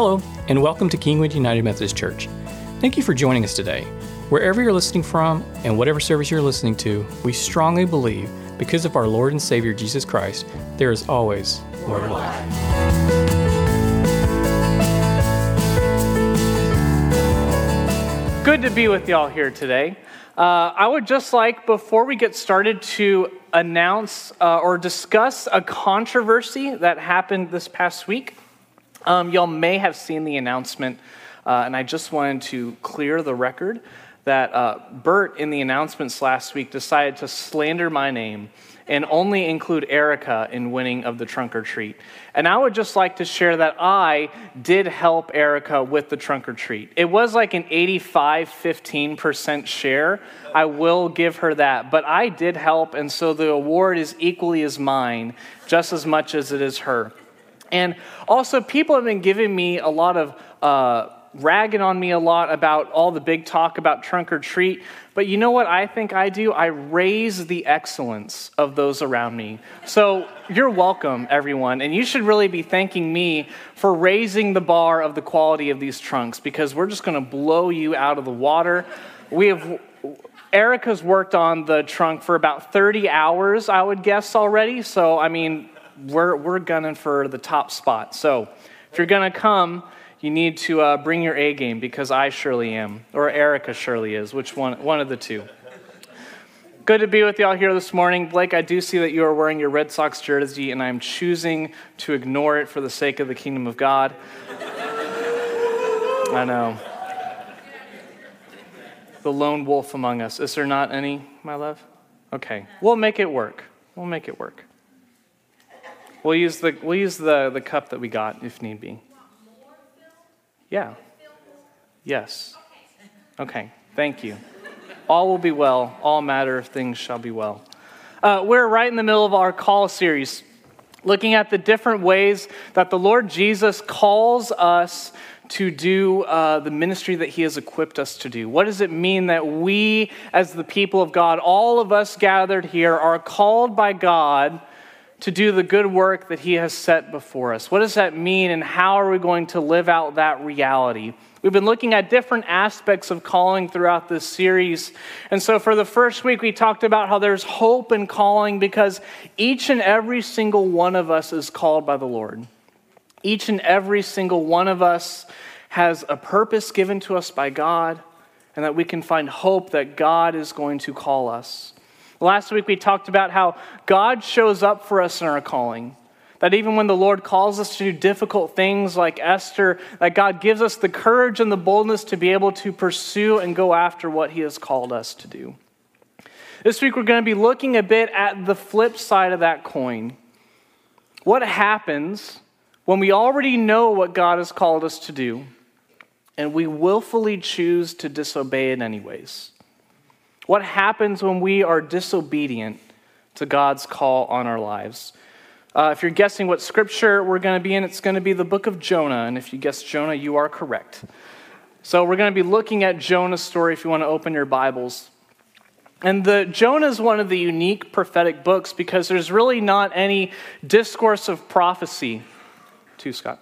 Hello, and welcome to Kingwood United Methodist Church. Thank you for joining us today. Wherever you're listening from and whatever service you're listening to, we strongly believe because of our Lord and Savior Jesus Christ, there is always more to life. Good to be with y'all here today. Uh, I would just like, before we get started, to announce uh, or discuss a controversy that happened this past week. Um, y'all may have seen the announcement, uh, and I just wanted to clear the record that uh, Bert, in the announcements last week, decided to slander my name and only include Erica in winning of the trunk or treat. And I would just like to share that I did help Erica with the trunk or treat. It was like an 85 15% share. I will give her that. But I did help, and so the award is equally as mine, just as much as it is her. And also, people have been giving me a lot of. Uh, ragging on me a lot about all the big talk about trunk or treat. But you know what I think I do? I raise the excellence of those around me. So you're welcome, everyone. And you should really be thanking me for raising the bar of the quality of these trunks because we're just going to blow you out of the water. We have. Erica's worked on the trunk for about 30 hours, I would guess already. So, I mean, we're, we're gunning for the top spot. So, if you're going to come, you need to uh, bring your A game because I surely am, or Erica surely is, which one, one of the two. Good to be with y'all here this morning. Blake, I do see that you are wearing your Red Sox jersey, and I'm choosing to ignore it for the sake of the kingdom of God. I know. The lone wolf among us. Is there not any, my love? Okay. We'll make it work. We'll make it work. We'll use the, we'll use the, the cup that we got if need be. Yeah. Yes. Okay. Thank you. All will be well. All matter of things shall be well. Uh, we're right in the middle of our call series, looking at the different ways that the Lord Jesus calls us to do uh, the ministry that He has equipped us to do. What does it mean that we, as the people of God, all of us gathered here, are called by God to do the good work that He has set before us. What does that mean, and how are we going to live out that reality? We've been looking at different aspects of calling throughout this series. And so, for the first week, we talked about how there's hope in calling because each and every single one of us is called by the Lord. Each and every single one of us has a purpose given to us by God, and that we can find hope that God is going to call us. Last week we talked about how God shows up for us in our calling. That even when the Lord calls us to do difficult things like Esther, that God gives us the courage and the boldness to be able to pursue and go after what He has called us to do. This week we're going to be looking a bit at the flip side of that coin. What happens when we already know what God has called us to do and we willfully choose to disobey it anyways? What happens when we are disobedient to God's call on our lives? Uh, if you're guessing what scripture we're going to be in, it's going to be the book of Jonah. And if you guess Jonah, you are correct. So we're going to be looking at Jonah's story if you want to open your Bibles. And the Jonah is one of the unique prophetic books because there's really not any discourse of prophecy. To Scott.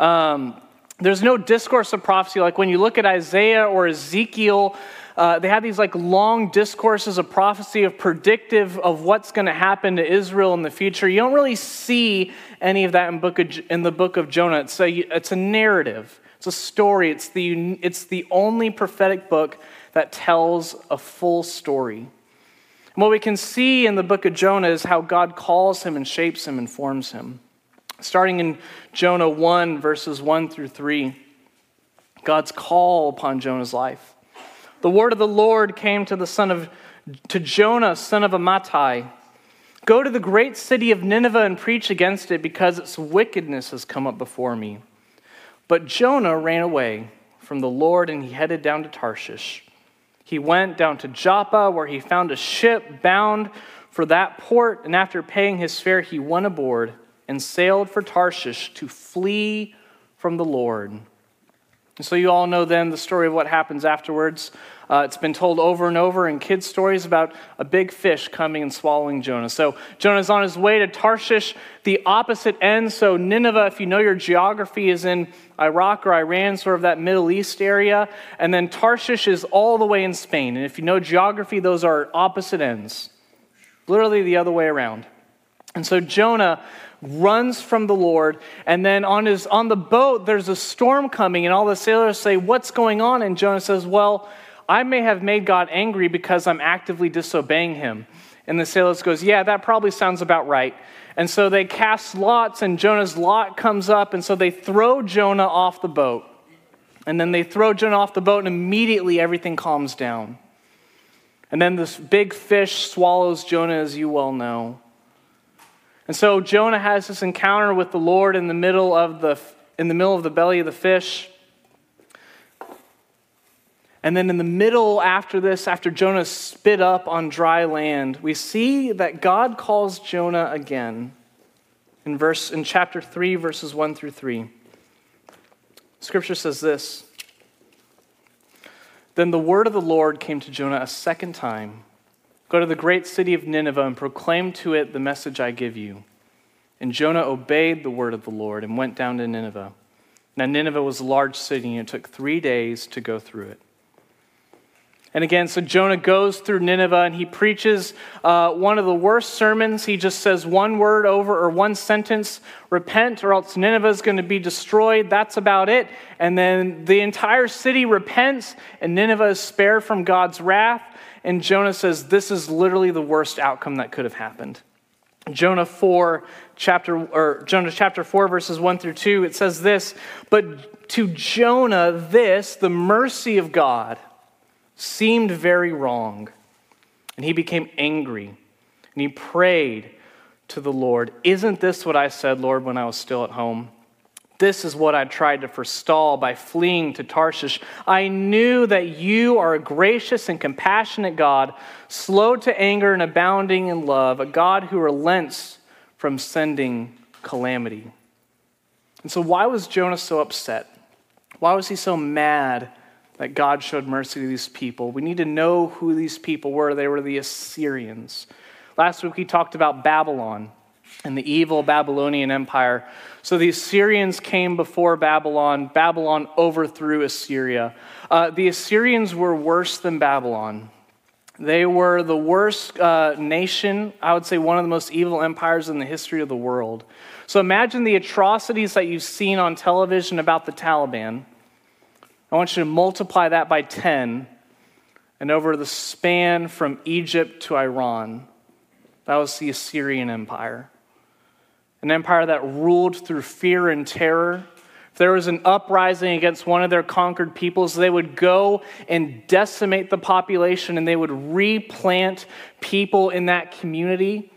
Um, there's no discourse of prophecy like when you look at Isaiah or Ezekiel uh, they have these like long discourses of prophecy of predictive of what's going to happen to Israel in the future. You don't really see any of that in, book of, in the book of Jonah. It's a, it's a narrative, it's a story. It's the, it's the only prophetic book that tells a full story. And what we can see in the book of Jonah is how God calls him and shapes him and forms him. Starting in Jonah 1, verses 1 through 3, God's call upon Jonah's life. The word of the Lord came to the son of to Jonah, son of Amittai. Go to the great city of Nineveh and preach against it, because its wickedness has come up before me. But Jonah ran away from the Lord and he headed down to Tarshish. He went down to Joppa, where he found a ship bound for that port, and after paying his fare, he went aboard and sailed for Tarshish to flee from the Lord. And so you all know then the story of what happens afterwards. Uh, it's been told over and over in kids' stories about a big fish coming and swallowing Jonah. So Jonah's on his way to Tarshish, the opposite end. So Nineveh, if you know your geography, is in Iraq or Iran, sort of that Middle East area. And then Tarshish is all the way in Spain. And if you know geography, those are opposite ends, literally the other way around. And so Jonah runs from the Lord. And then on, his, on the boat, there's a storm coming, and all the sailors say, What's going on? And Jonah says, Well, I may have made God angry because I'm actively disobeying him. And the sailors goes, Yeah, that probably sounds about right. And so they cast lots, and Jonah's lot comes up, and so they throw Jonah off the boat. And then they throw Jonah off the boat, and immediately everything calms down. And then this big fish swallows Jonah, as you well know. And so Jonah has this encounter with the Lord in the middle of the, in the, middle of the belly of the fish. And then in the middle, after this, after Jonah spit up on dry land, we see that God calls Jonah again in, verse, in chapter 3, verses 1 through 3. Scripture says this Then the word of the Lord came to Jonah a second time Go to the great city of Nineveh and proclaim to it the message I give you. And Jonah obeyed the word of the Lord and went down to Nineveh. Now, Nineveh was a large city, and it took three days to go through it. And again, so Jonah goes through Nineveh and he preaches uh, one of the worst sermons. He just says one word over or one sentence repent, or else Nineveh is going to be destroyed. That's about it. And then the entire city repents, and Nineveh is spared from God's wrath. And Jonah says, This is literally the worst outcome that could have happened. Jonah 4, chapter, or Jonah chapter 4, verses 1 through 2, it says this But to Jonah, this, the mercy of God, seemed very wrong. And he became angry. And he prayed to the Lord, Isn't this what I said, Lord, when I was still at home? This is what I tried to forestall by fleeing to Tarshish. I knew that you are a gracious and compassionate God, slow to anger and abounding in love, a God who relents from sending calamity. And so, why was Jonah so upset? Why was he so mad that God showed mercy to these people? We need to know who these people were. They were the Assyrians. Last week we talked about Babylon and the evil Babylonian Empire. So the Assyrians came before Babylon. Babylon overthrew Assyria. Uh, the Assyrians were worse than Babylon. They were the worst uh, nation, I would say one of the most evil empires in the history of the world. So imagine the atrocities that you've seen on television about the Taliban. I want you to multiply that by 10, and over the span from Egypt to Iran, that was the Assyrian Empire an empire that ruled through fear and terror. If there was an uprising against one of their conquered peoples, they would go and decimate the population and they would replant people in that community.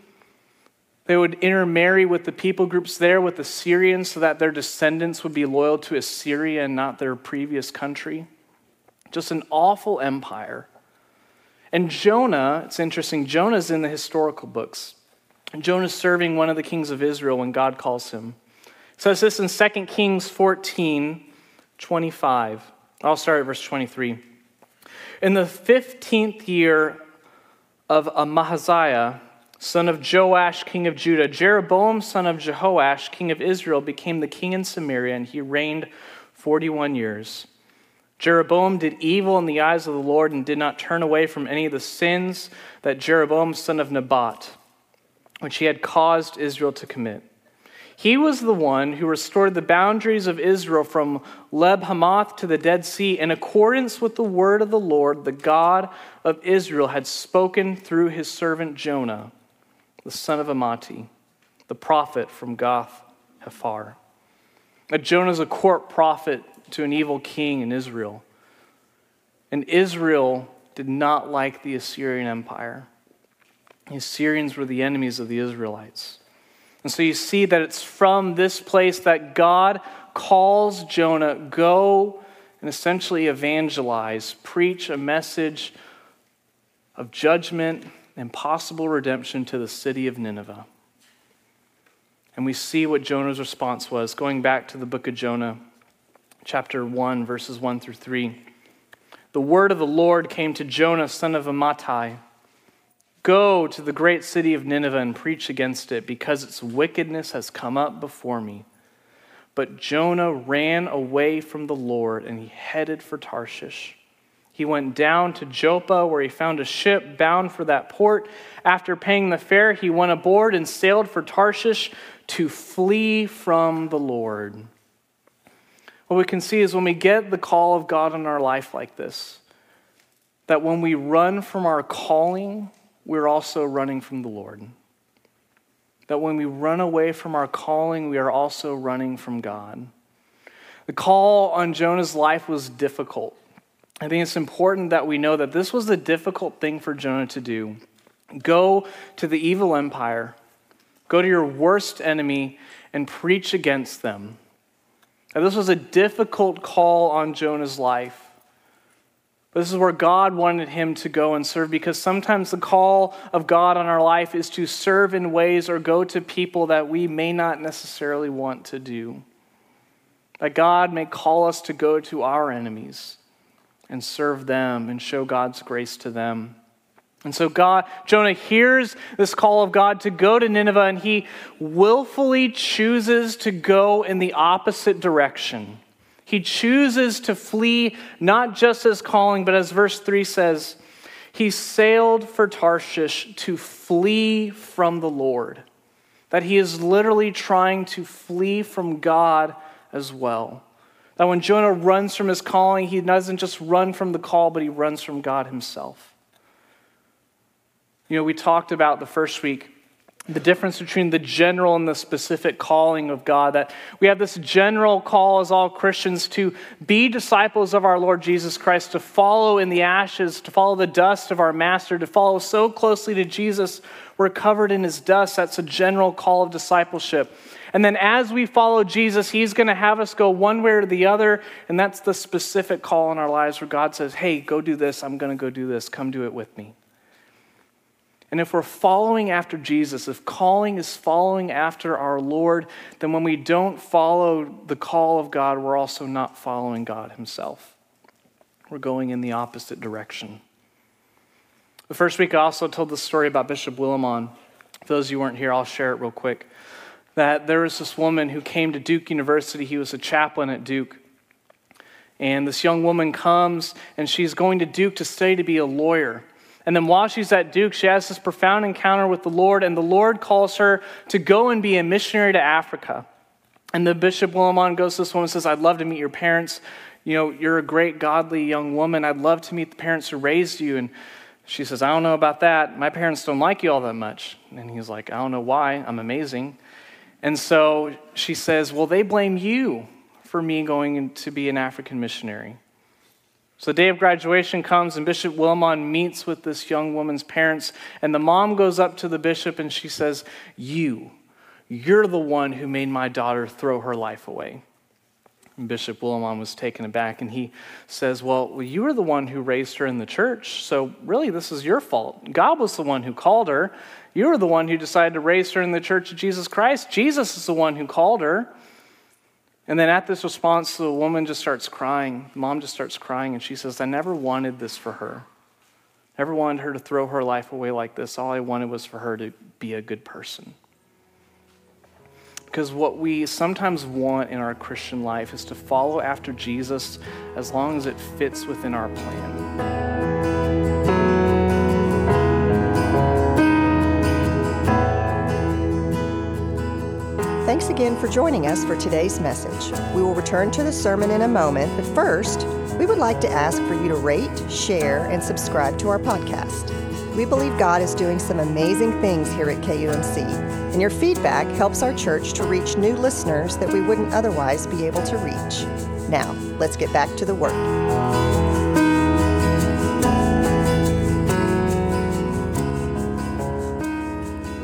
They would intermarry with the people groups there, with the Syrians, so that their descendants would be loyal to Assyria and not their previous country. Just an awful empire. And Jonah, it's interesting, Jonah's in the historical books. Jonah's serving one of the kings of Israel when God calls him. It says this in 2 Kings 14 25. I'll start at verse 23. In the 15th year of Amaziah, son of Joash, king of Judah, Jeroboam, son of Jehoash, king of Israel, became the king in Samaria, and he reigned 41 years. Jeroboam did evil in the eyes of the Lord and did not turn away from any of the sins that Jeroboam, son of Nebat, which he had caused Israel to commit. He was the one who restored the boundaries of Israel from Lebo Hamath to the Dead Sea in accordance with the word of the Lord, the God of Israel, had spoken through his servant Jonah, the son of Amittai, the prophet from Gath Hepher. Jonah is a court prophet to an evil king in Israel. And Israel did not like the Assyrian Empire. The Assyrians were the enemies of the Israelites. And so you see that it's from this place that God calls Jonah, go and essentially evangelize, preach a message of judgment and possible redemption to the city of Nineveh. And we see what Jonah's response was. Going back to the book of Jonah, chapter 1, verses 1 through 3. The word of the Lord came to Jonah, son of Amittai Go to the great city of Nineveh and preach against it, because its wickedness has come up before me. But Jonah ran away from the Lord and he headed for Tarshish. He went down to Joppa, where he found a ship bound for that port. After paying the fare, he went aboard and sailed for Tarshish to flee from the Lord. What we can see is when we get the call of God in our life like this, that when we run from our calling, we're also running from the Lord. That when we run away from our calling, we are also running from God. The call on Jonah's life was difficult. I think it's important that we know that this was a difficult thing for Jonah to do. Go to the evil empire, go to your worst enemy, and preach against them. This was a difficult call on Jonah's life. But this is where God wanted him to go and serve because sometimes the call of God on our life is to serve in ways or go to people that we may not necessarily want to do. That God may call us to go to our enemies and serve them and show God's grace to them. And so God, Jonah hears this call of God to go to Nineveh and he willfully chooses to go in the opposite direction. He chooses to flee not just as calling, but as verse 3 says, he sailed for Tarshish to flee from the Lord. That he is literally trying to flee from God as well. That when Jonah runs from his calling, he doesn't just run from the call, but he runs from God himself. You know, we talked about the first week the difference between the general and the specific calling of God. That we have this general call as all Christians to be disciples of our Lord Jesus Christ, to follow in the ashes, to follow the dust of our Master, to follow so closely to Jesus, we're covered in his dust. That's a general call of discipleship. And then as we follow Jesus, he's going to have us go one way or the other. And that's the specific call in our lives where God says, hey, go do this. I'm going to go do this. Come do it with me. And if we're following after Jesus, if calling is following after our Lord, then when we don't follow the call of God, we're also not following God Himself. We're going in the opposite direction. The first week, I also told the story about Bishop Willimon. For those of you who weren't here, I'll share it real quick that there was this woman who came to Duke University. He was a chaplain at Duke. And this young woman comes and she's going to Duke to study to be a lawyer. And then while she's at Duke, she has this profound encounter with the Lord, and the Lord calls her to go and be a missionary to Africa. And the Bishop Willimon goes to this woman and says, I'd love to meet your parents. You know, you're a great, godly young woman. I'd love to meet the parents who raised you. And she says, I don't know about that. My parents don't like you all that much. And he's like, I don't know why. I'm amazing. And so she says, Well, they blame you for me going to be an African missionary. So the day of graduation comes, and Bishop Willimon meets with this young woman's parents. And the mom goes up to the bishop and she says, You, you're the one who made my daughter throw her life away. And Bishop Willimon was taken aback and he says, well, you were the one who raised her in the church, so really this is your fault. God was the one who called her. You were the one who decided to raise her in the church of Jesus Christ. Jesus is the one who called her. And then at this response, the woman just starts crying. Mom just starts crying, and she says, I never wanted this for her. Never wanted her to throw her life away like this. All I wanted was for her to be a good person. Because what we sometimes want in our Christian life is to follow after Jesus as long as it fits within our plan. Again for joining us for today's message. We will return to the sermon in a moment, but first, we would like to ask for you to rate, share, and subscribe to our podcast. We believe God is doing some amazing things here at KUMC, and your feedback helps our church to reach new listeners that we wouldn't otherwise be able to reach. Now, let's get back to the work.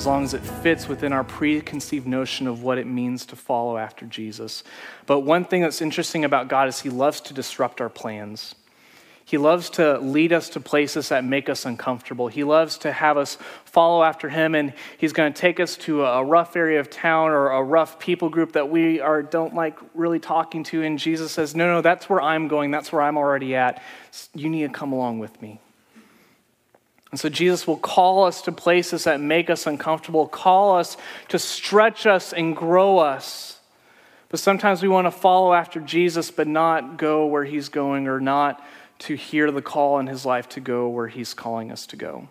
As long as it fits within our preconceived notion of what it means to follow after Jesus. But one thing that's interesting about God is He loves to disrupt our plans. He loves to lead us to places that make us uncomfortable. He loves to have us follow after him, and he's going to take us to a rough area of town or a rough people group that we are, don't like really talking to. And Jesus says, No, no, that's where I'm going. That's where I'm already at. You need to come along with me. And so Jesus will call us to places that make us uncomfortable, call us to stretch us and grow us. But sometimes we want to follow after Jesus, but not go where he's going or not to hear the call in his life to go where he's calling us to go.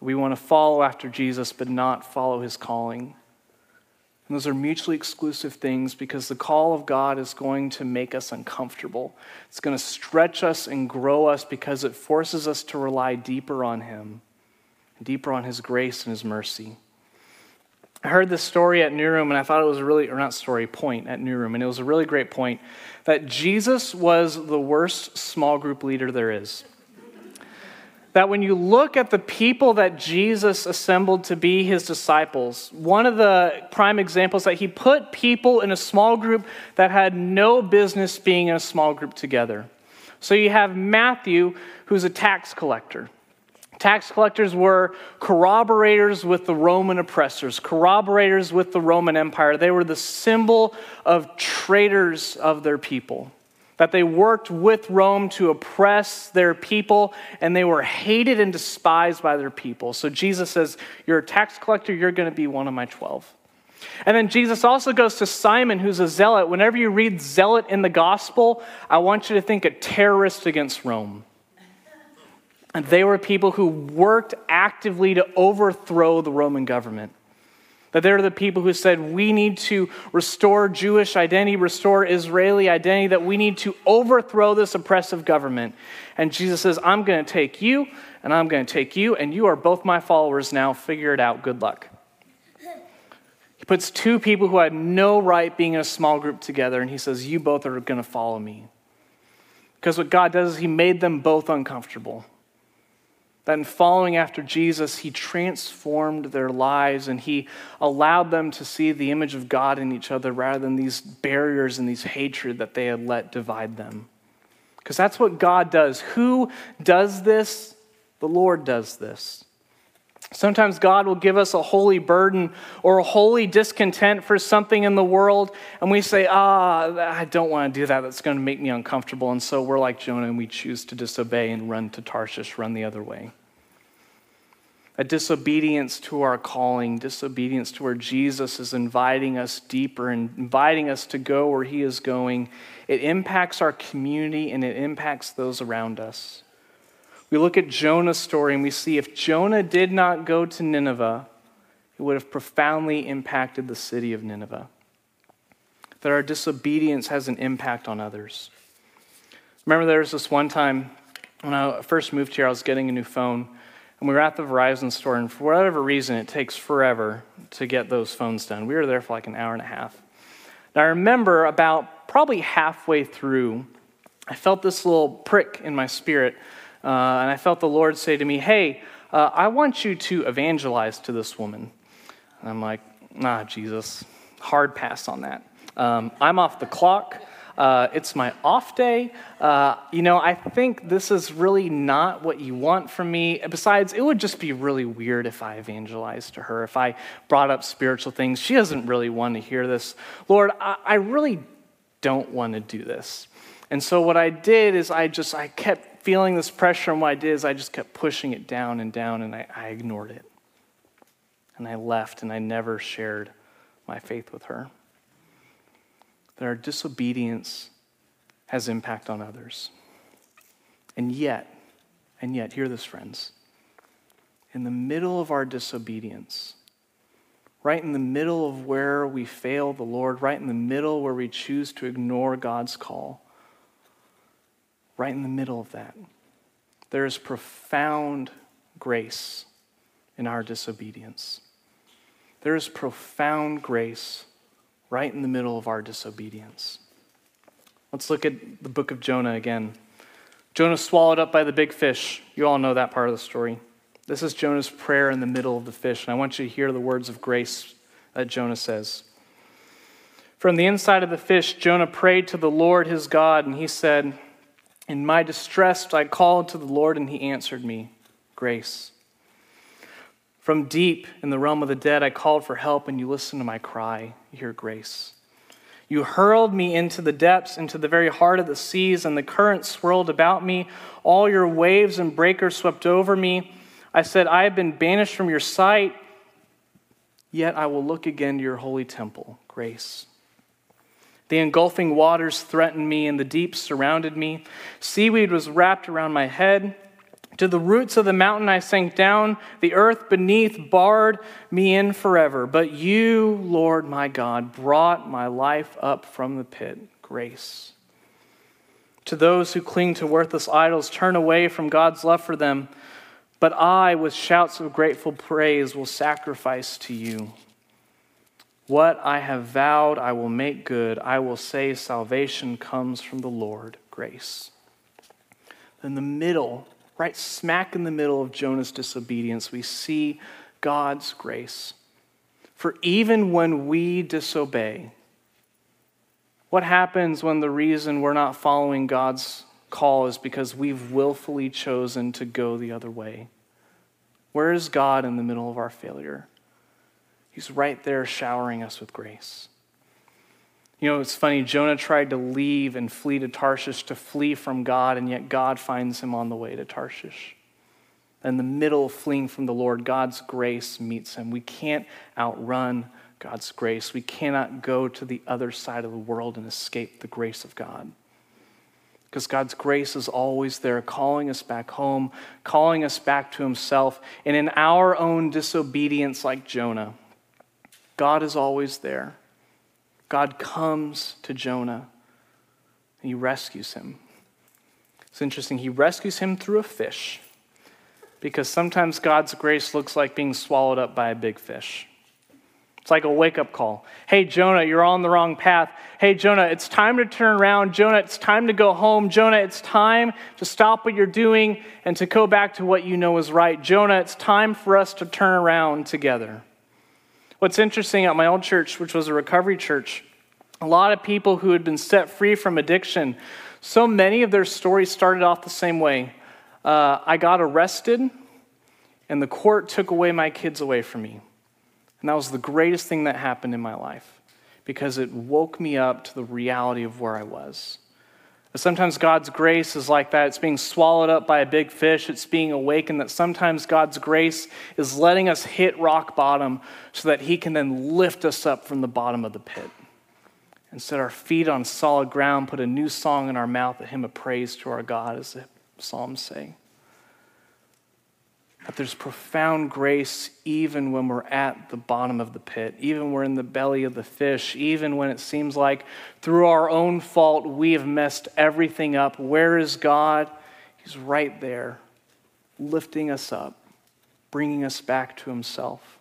We want to follow after Jesus, but not follow his calling. And those are mutually exclusive things because the call of God is going to make us uncomfortable. It's going to stretch us and grow us because it forces us to rely deeper on him, deeper on his grace and his mercy. I heard this story at New Room, and I thought it was a really, or not story, point at New Room, and it was a really great point that Jesus was the worst small group leader there is. That when you look at the people that Jesus assembled to be his disciples, one of the prime examples that he put people in a small group that had no business being in a small group together. So you have Matthew, who's a tax collector. Tax collectors were corroborators with the Roman oppressors, corroborators with the Roman Empire. They were the symbol of traitors of their people. That they worked with Rome to oppress their people, and they were hated and despised by their people. So Jesus says, You're a tax collector, you're going to be one of my 12. And then Jesus also goes to Simon, who's a zealot. Whenever you read zealot in the gospel, I want you to think a terrorist against Rome. And they were people who worked actively to overthrow the Roman government. That they're the people who said, we need to restore Jewish identity, restore Israeli identity, that we need to overthrow this oppressive government. And Jesus says, I'm going to take you, and I'm going to take you, and you are both my followers now. Figure it out. Good luck. He puts two people who had no right being in a small group together, and he says, You both are going to follow me. Because what God does is he made them both uncomfortable. That in following after Jesus, he transformed their lives and he allowed them to see the image of God in each other rather than these barriers and these hatred that they had let divide them. Because that's what God does. Who does this? The Lord does this. Sometimes God will give us a holy burden or a holy discontent for something in the world, and we say, Ah, I don't want to do that. That's going to make me uncomfortable. And so we're like Jonah and we choose to disobey and run to Tarshish, run the other way. A disobedience to our calling, disobedience to where Jesus is inviting us deeper and inviting us to go where he is going. It impacts our community and it impacts those around us. We look at Jonah's story and we see if Jonah did not go to Nineveh, it would have profoundly impacted the city of Nineveh. That our disobedience has an impact on others. Remember, there was this one time when I first moved here, I was getting a new phone, and we were at the Verizon store, and for whatever reason, it takes forever to get those phones done. We were there for like an hour and a half. And I remember about probably halfway through, I felt this little prick in my spirit uh, and I felt the Lord say to me, Hey, uh, I want you to evangelize to this woman. And I'm like, Nah, Jesus, hard pass on that. Um, I'm off the clock. Uh, it's my off day. Uh, you know, I think this is really not what you want from me. Besides, it would just be really weird if I evangelized to her, if I brought up spiritual things. She doesn't really want to hear this. Lord, I, I really don't want to do this. And so what I did is I just I kept feeling this pressure, and what I did is I just kept pushing it down and down, and I, I ignored it. And I left, and I never shared my faith with her. That our disobedience has impact on others. And yet, and yet, hear this, friends. In the middle of our disobedience, right in the middle of where we fail the Lord, right in the middle where we choose to ignore God's call, right in the middle of that, there is profound grace in our disobedience. There is profound grace right in the middle of our disobedience. Let's look at the book of Jonah again. Jonah swallowed up by the big fish. You all know that part of the story. This is Jonah's prayer in the middle of the fish, and I want you to hear the words of grace that Jonah says. From the inside of the fish, Jonah prayed to the Lord his God, and he said, In my distress, I called to the Lord, and he answered me. Grace. From deep in the realm of the dead, I called for help, and you listened to my cry. Your grace. You hurled me into the depths, into the very heart of the seas, and the current swirled about me. All your waves and breakers swept over me. I said, I have been banished from your sight, yet I will look again to your holy temple. Grace. The engulfing waters threatened me, and the deep surrounded me. Seaweed was wrapped around my head. To the roots of the mountain I sank down. The earth beneath barred me in forever. But you, Lord my God, brought my life up from the pit. Grace. To those who cling to worthless idols, turn away from God's love for them. But I, with shouts of grateful praise, will sacrifice to you. What I have vowed, I will make good. I will say, Salvation comes from the Lord, grace. In the middle, right smack in the middle of Jonah's disobedience, we see God's grace. For even when we disobey, what happens when the reason we're not following God's call is because we've willfully chosen to go the other way? Where is God in the middle of our failure? He's right there showering us with grace. You know, it's funny, Jonah tried to leave and flee to Tarshish to flee from God, and yet God finds him on the way to Tarshish. In the middle of fleeing from the Lord, God's grace meets him. We can't outrun God's grace. We cannot go to the other side of the world and escape the grace of God. Because God's grace is always there, calling us back home, calling us back to Himself. And in our own disobedience, like Jonah, God is always there. God comes to Jonah and he rescues him. It's interesting, he rescues him through a fish because sometimes God's grace looks like being swallowed up by a big fish. It's like a wake up call. Hey, Jonah, you're on the wrong path. Hey, Jonah, it's time to turn around. Jonah, it's time to go home. Jonah, it's time to stop what you're doing and to go back to what you know is right. Jonah, it's time for us to turn around together. What's interesting at my old church, which was a recovery church, a lot of people who had been set free from addiction, so many of their stories started off the same way. Uh, I got arrested, and the court took away my kids away from me. And that was the greatest thing that happened in my life because it woke me up to the reality of where I was. Sometimes God's grace is like that. It's being swallowed up by a big fish. It's being awakened. That sometimes God's grace is letting us hit rock bottom so that He can then lift us up from the bottom of the pit and set our feet on solid ground, put a new song in our mouth, a hymn of praise to our God, as the Psalms say that there's profound grace even when we're at the bottom of the pit, even when we're in the belly of the fish, even when it seems like through our own fault we have messed everything up. Where is God? He's right there, lifting us up, bringing us back to Himself.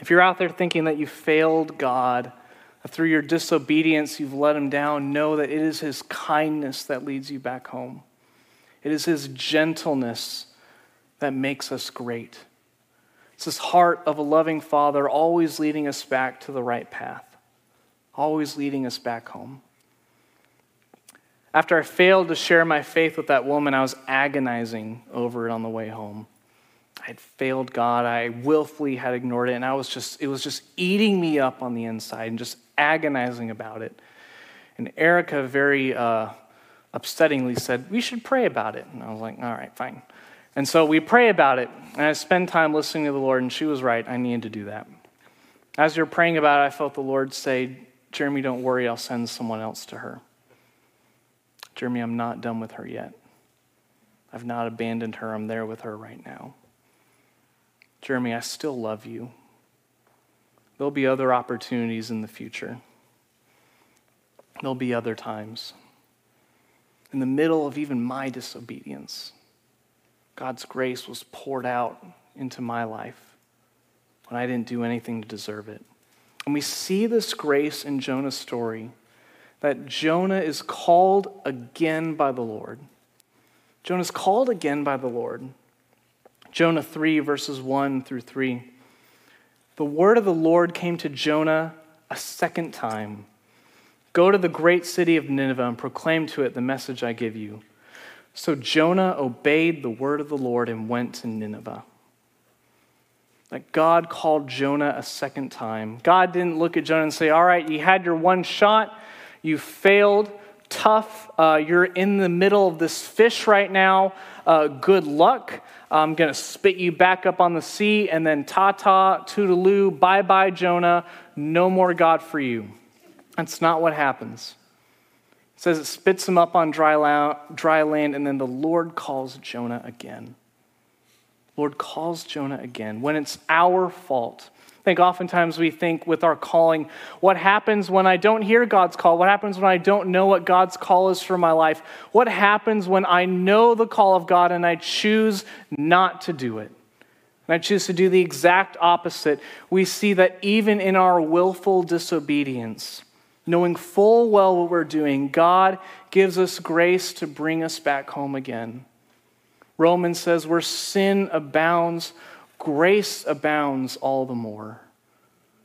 If you're out there thinking that you failed God, that through your disobedience you've let Him down, know that it is His kindness that leads you back home. It is His gentleness that makes us great. It's this heart of a loving Father always leading us back to the right path, always leading us back home. After I failed to share my faith with that woman, I was agonizing over it on the way home. I had failed God. I willfully had ignored it, and I was just, it was just eating me up on the inside and just agonizing about it. And Erica very uh, upsettingly said, We should pray about it. And I was like, All right, fine. And so we pray about it, and I spend time listening to the Lord, and she was right. I needed to do that. As you're praying about it, I felt the Lord say, Jeremy, don't worry, I'll send someone else to her. Jeremy, I'm not done with her yet. I've not abandoned her, I'm there with her right now. Jeremy, I still love you. There'll be other opportunities in the future. There'll be other times. In the middle of even my disobedience, God's grace was poured out into my life when I didn't do anything to deserve it. And we see this grace in Jonah's story that Jonah is called again by the Lord. Jonah is called again by the Lord. Jonah 3, verses 1 through 3. The word of the Lord came to Jonah a second time Go to the great city of Nineveh and proclaim to it the message I give you. So Jonah obeyed the word of the Lord and went to Nineveh. That God called Jonah a second time. God didn't look at Jonah and say, All right, you had your one shot, you failed, tough, uh, you're in the middle of this fish right now, uh, good luck. I'm going to spit you back up on the sea, and then ta ta, toodaloo, bye bye, Jonah, no more God for you. That's not what happens. It says it spits him up on dry, dry land, and then the Lord calls Jonah again. Lord calls Jonah again when it's our fault. I think oftentimes we think with our calling, what happens when I don't hear God's call? What happens when I don't know what God's call is for my life? What happens when I know the call of God and I choose not to do it? And I choose to do the exact opposite. We see that even in our willful disobedience, knowing full well what we're doing, God gives us grace to bring us back home again. Romans says, where sin abounds, grace abounds all the more.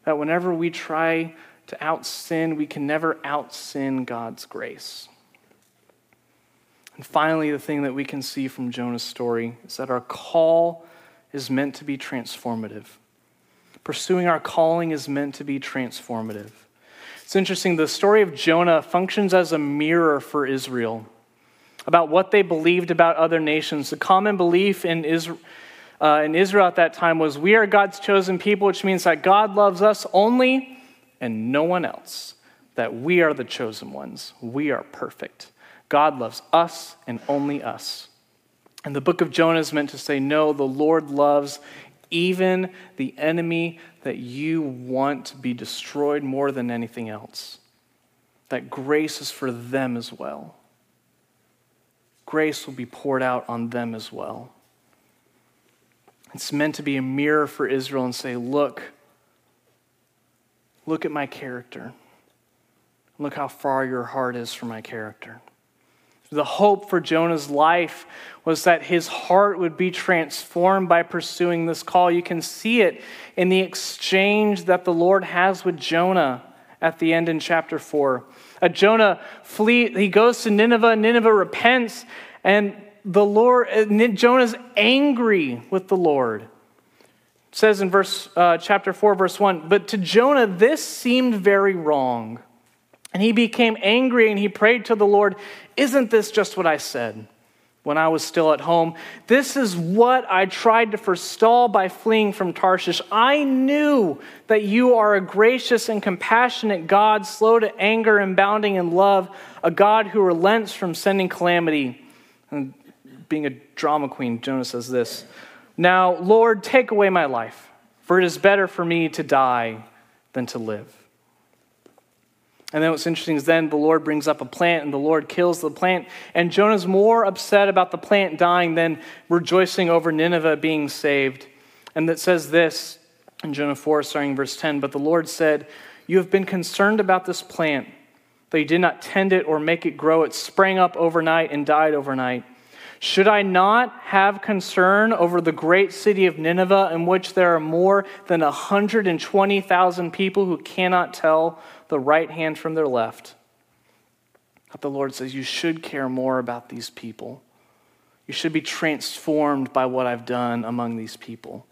That whenever we try to out sin, we can never out sin God's grace. And finally, the thing that we can see from Jonah's story is that our call is meant to be transformative. Pursuing our calling is meant to be transformative. It's interesting, the story of Jonah functions as a mirror for Israel about what they believed about other nations. The common belief in Israel, uh, in Israel at that time was we are God's chosen people, which means that God loves us only and no one else, that we are the chosen ones. We are perfect. God loves us and only us. And the book of Jonah is meant to say, no, the Lord loves even the enemy that you want to be destroyed more than anything else. That grace is for them as well. Grace will be poured out on them as well. It's meant to be a mirror for Israel and say, Look, look at my character. Look how far your heart is from my character. The hope for Jonah's life was that his heart would be transformed by pursuing this call. You can see it in the exchange that the Lord has with Jonah at the end in chapter 4. Uh, Jonah flee, he goes to Nineveh, Nineveh repents, and the Lord, Jonah's angry with the Lord. It says in verse uh, chapter 4, verse 1, but to Jonah this seemed very wrong. And he became angry and he prayed to the Lord, Isn't this just what I said when I was still at home? This is what I tried to forestall by fleeing from Tarshish. I knew that you are a gracious and compassionate God, slow to anger and bounding in love, a God who relents from sending calamity. And being a drama queen, Jonah says this Now, Lord, take away my life, for it is better for me to die than to live. And then what's interesting is then the Lord brings up a plant and the Lord kills the plant. And Jonah's more upset about the plant dying than rejoicing over Nineveh being saved. And that says this in Jonah 4, starting verse 10 But the Lord said, You have been concerned about this plant, though you did not tend it or make it grow. It sprang up overnight and died overnight. Should I not have concern over the great city of Nineveh, in which there are more than 120,000 people who cannot tell the right hand from their left? But the Lord says, You should care more about these people. You should be transformed by what I've done among these people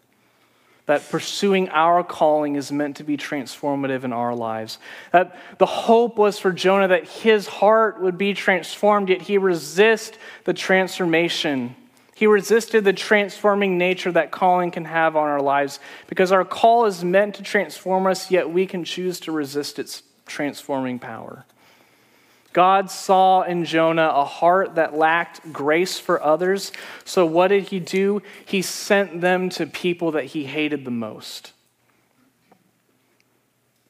that pursuing our calling is meant to be transformative in our lives. That the hope was for Jonah that his heart would be transformed, yet he resisted the transformation. He resisted the transforming nature that calling can have on our lives because our call is meant to transform us, yet we can choose to resist its transforming power. God saw in Jonah a heart that lacked grace for others. So, what did he do? He sent them to people that he hated the most.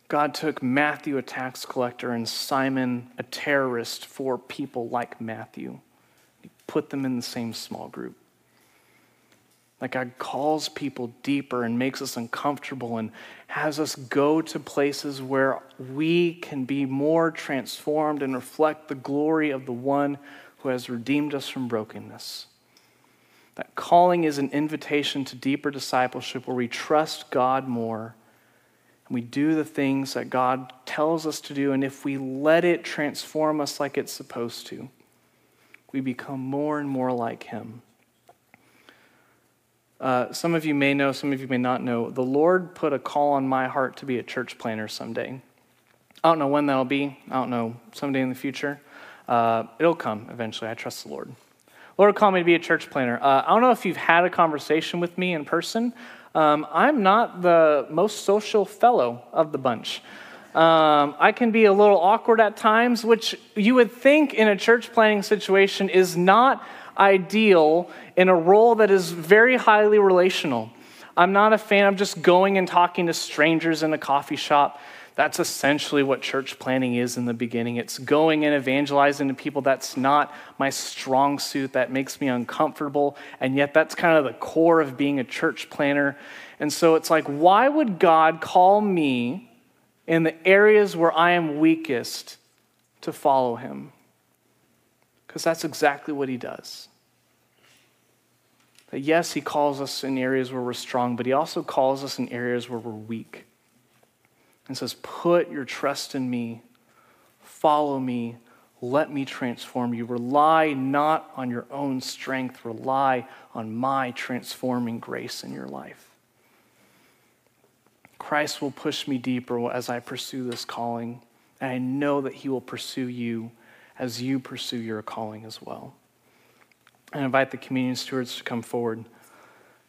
God took Matthew, a tax collector, and Simon, a terrorist, for people like Matthew. He put them in the same small group. That God calls people deeper and makes us uncomfortable and has us go to places where we can be more transformed and reflect the glory of the one who has redeemed us from brokenness. That calling is an invitation to deeper discipleship where we trust God more and we do the things that God tells us to do. And if we let it transform us like it's supposed to, we become more and more like him. Uh, some of you may know, some of you may not know, the Lord put a call on my heart to be a church planter someday. I don't know when that'll be. I don't know, someday in the future. Uh, it'll come eventually. I trust the Lord. Lord called me to be a church planter. Uh, I don't know if you've had a conversation with me in person. Um, I'm not the most social fellow of the bunch. Um, I can be a little awkward at times, which you would think in a church planning situation is not ideal in a role that is very highly relational. I'm not a fan of just going and talking to strangers in a coffee shop. That's essentially what church planning is in the beginning. It's going and evangelizing to people. That's not my strong suit. That makes me uncomfortable. And yet, that's kind of the core of being a church planner. And so it's like, why would God call me in the areas where I am weakest to follow him? Because that's exactly what he does. That yes, he calls us in areas where we're strong, but he also calls us in areas where we're weak and says, Put your trust in me, follow me, let me transform you. Rely not on your own strength, rely on my transforming grace in your life. Christ will push me deeper as I pursue this calling, and I know that He will pursue you as you pursue your calling as well. I invite the communion stewards to come forward.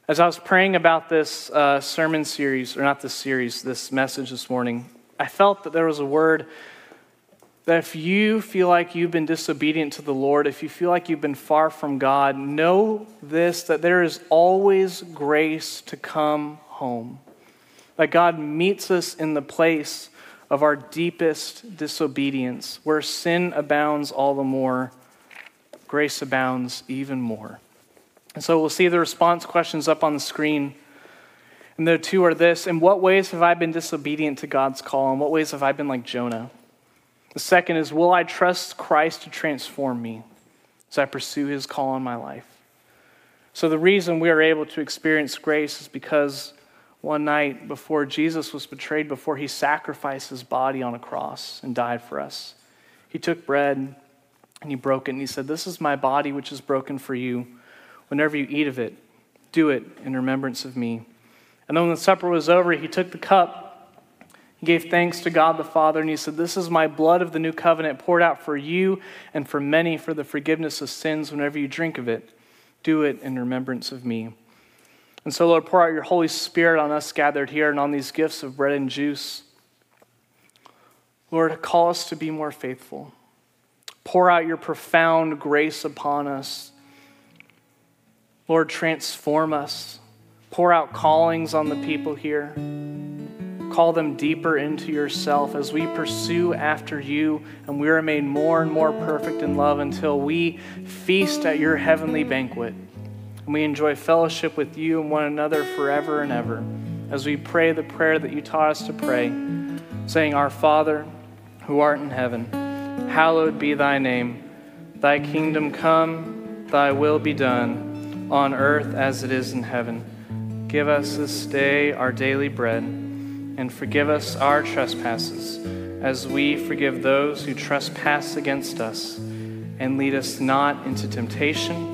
As I was praying about this uh, sermon series, or not this series, this message this morning, I felt that there was a word that if you feel like you've been disobedient to the Lord, if you feel like you've been far from God, know this that there is always grace to come home. That God meets us in the place of our deepest disobedience, where sin abounds all the more, grace abounds even more. And so we'll see the response questions up on the screen. And the two are this In what ways have I been disobedient to God's call? In what ways have I been like Jonah? The second is Will I trust Christ to transform me as I pursue his call on my life? So, the reason we are able to experience grace is because one night before Jesus was betrayed, before he sacrificed his body on a cross and died for us, he took bread and he broke it and he said, This is my body which is broken for you. Whenever you eat of it, do it in remembrance of me. And then when the supper was over, he took the cup, he gave thanks to God the Father, and he said, This is my blood of the new covenant poured out for you and for many for the forgiveness of sins. Whenever you drink of it, do it in remembrance of me. And so, Lord, pour out your Holy Spirit on us gathered here and on these gifts of bread and juice. Lord, call us to be more faithful. Pour out your profound grace upon us Lord, transform us. Pour out callings on the people here. Call them deeper into yourself as we pursue after you and we are made more and more perfect in love until we feast at your heavenly banquet. And we enjoy fellowship with you and one another forever and ever as we pray the prayer that you taught us to pray, saying, Our Father, who art in heaven, hallowed be thy name. Thy kingdom come, thy will be done on earth as it is in heaven. Give us this day our daily bread, and forgive us our trespasses, as we forgive those who trespass against us. And lead us not into temptation,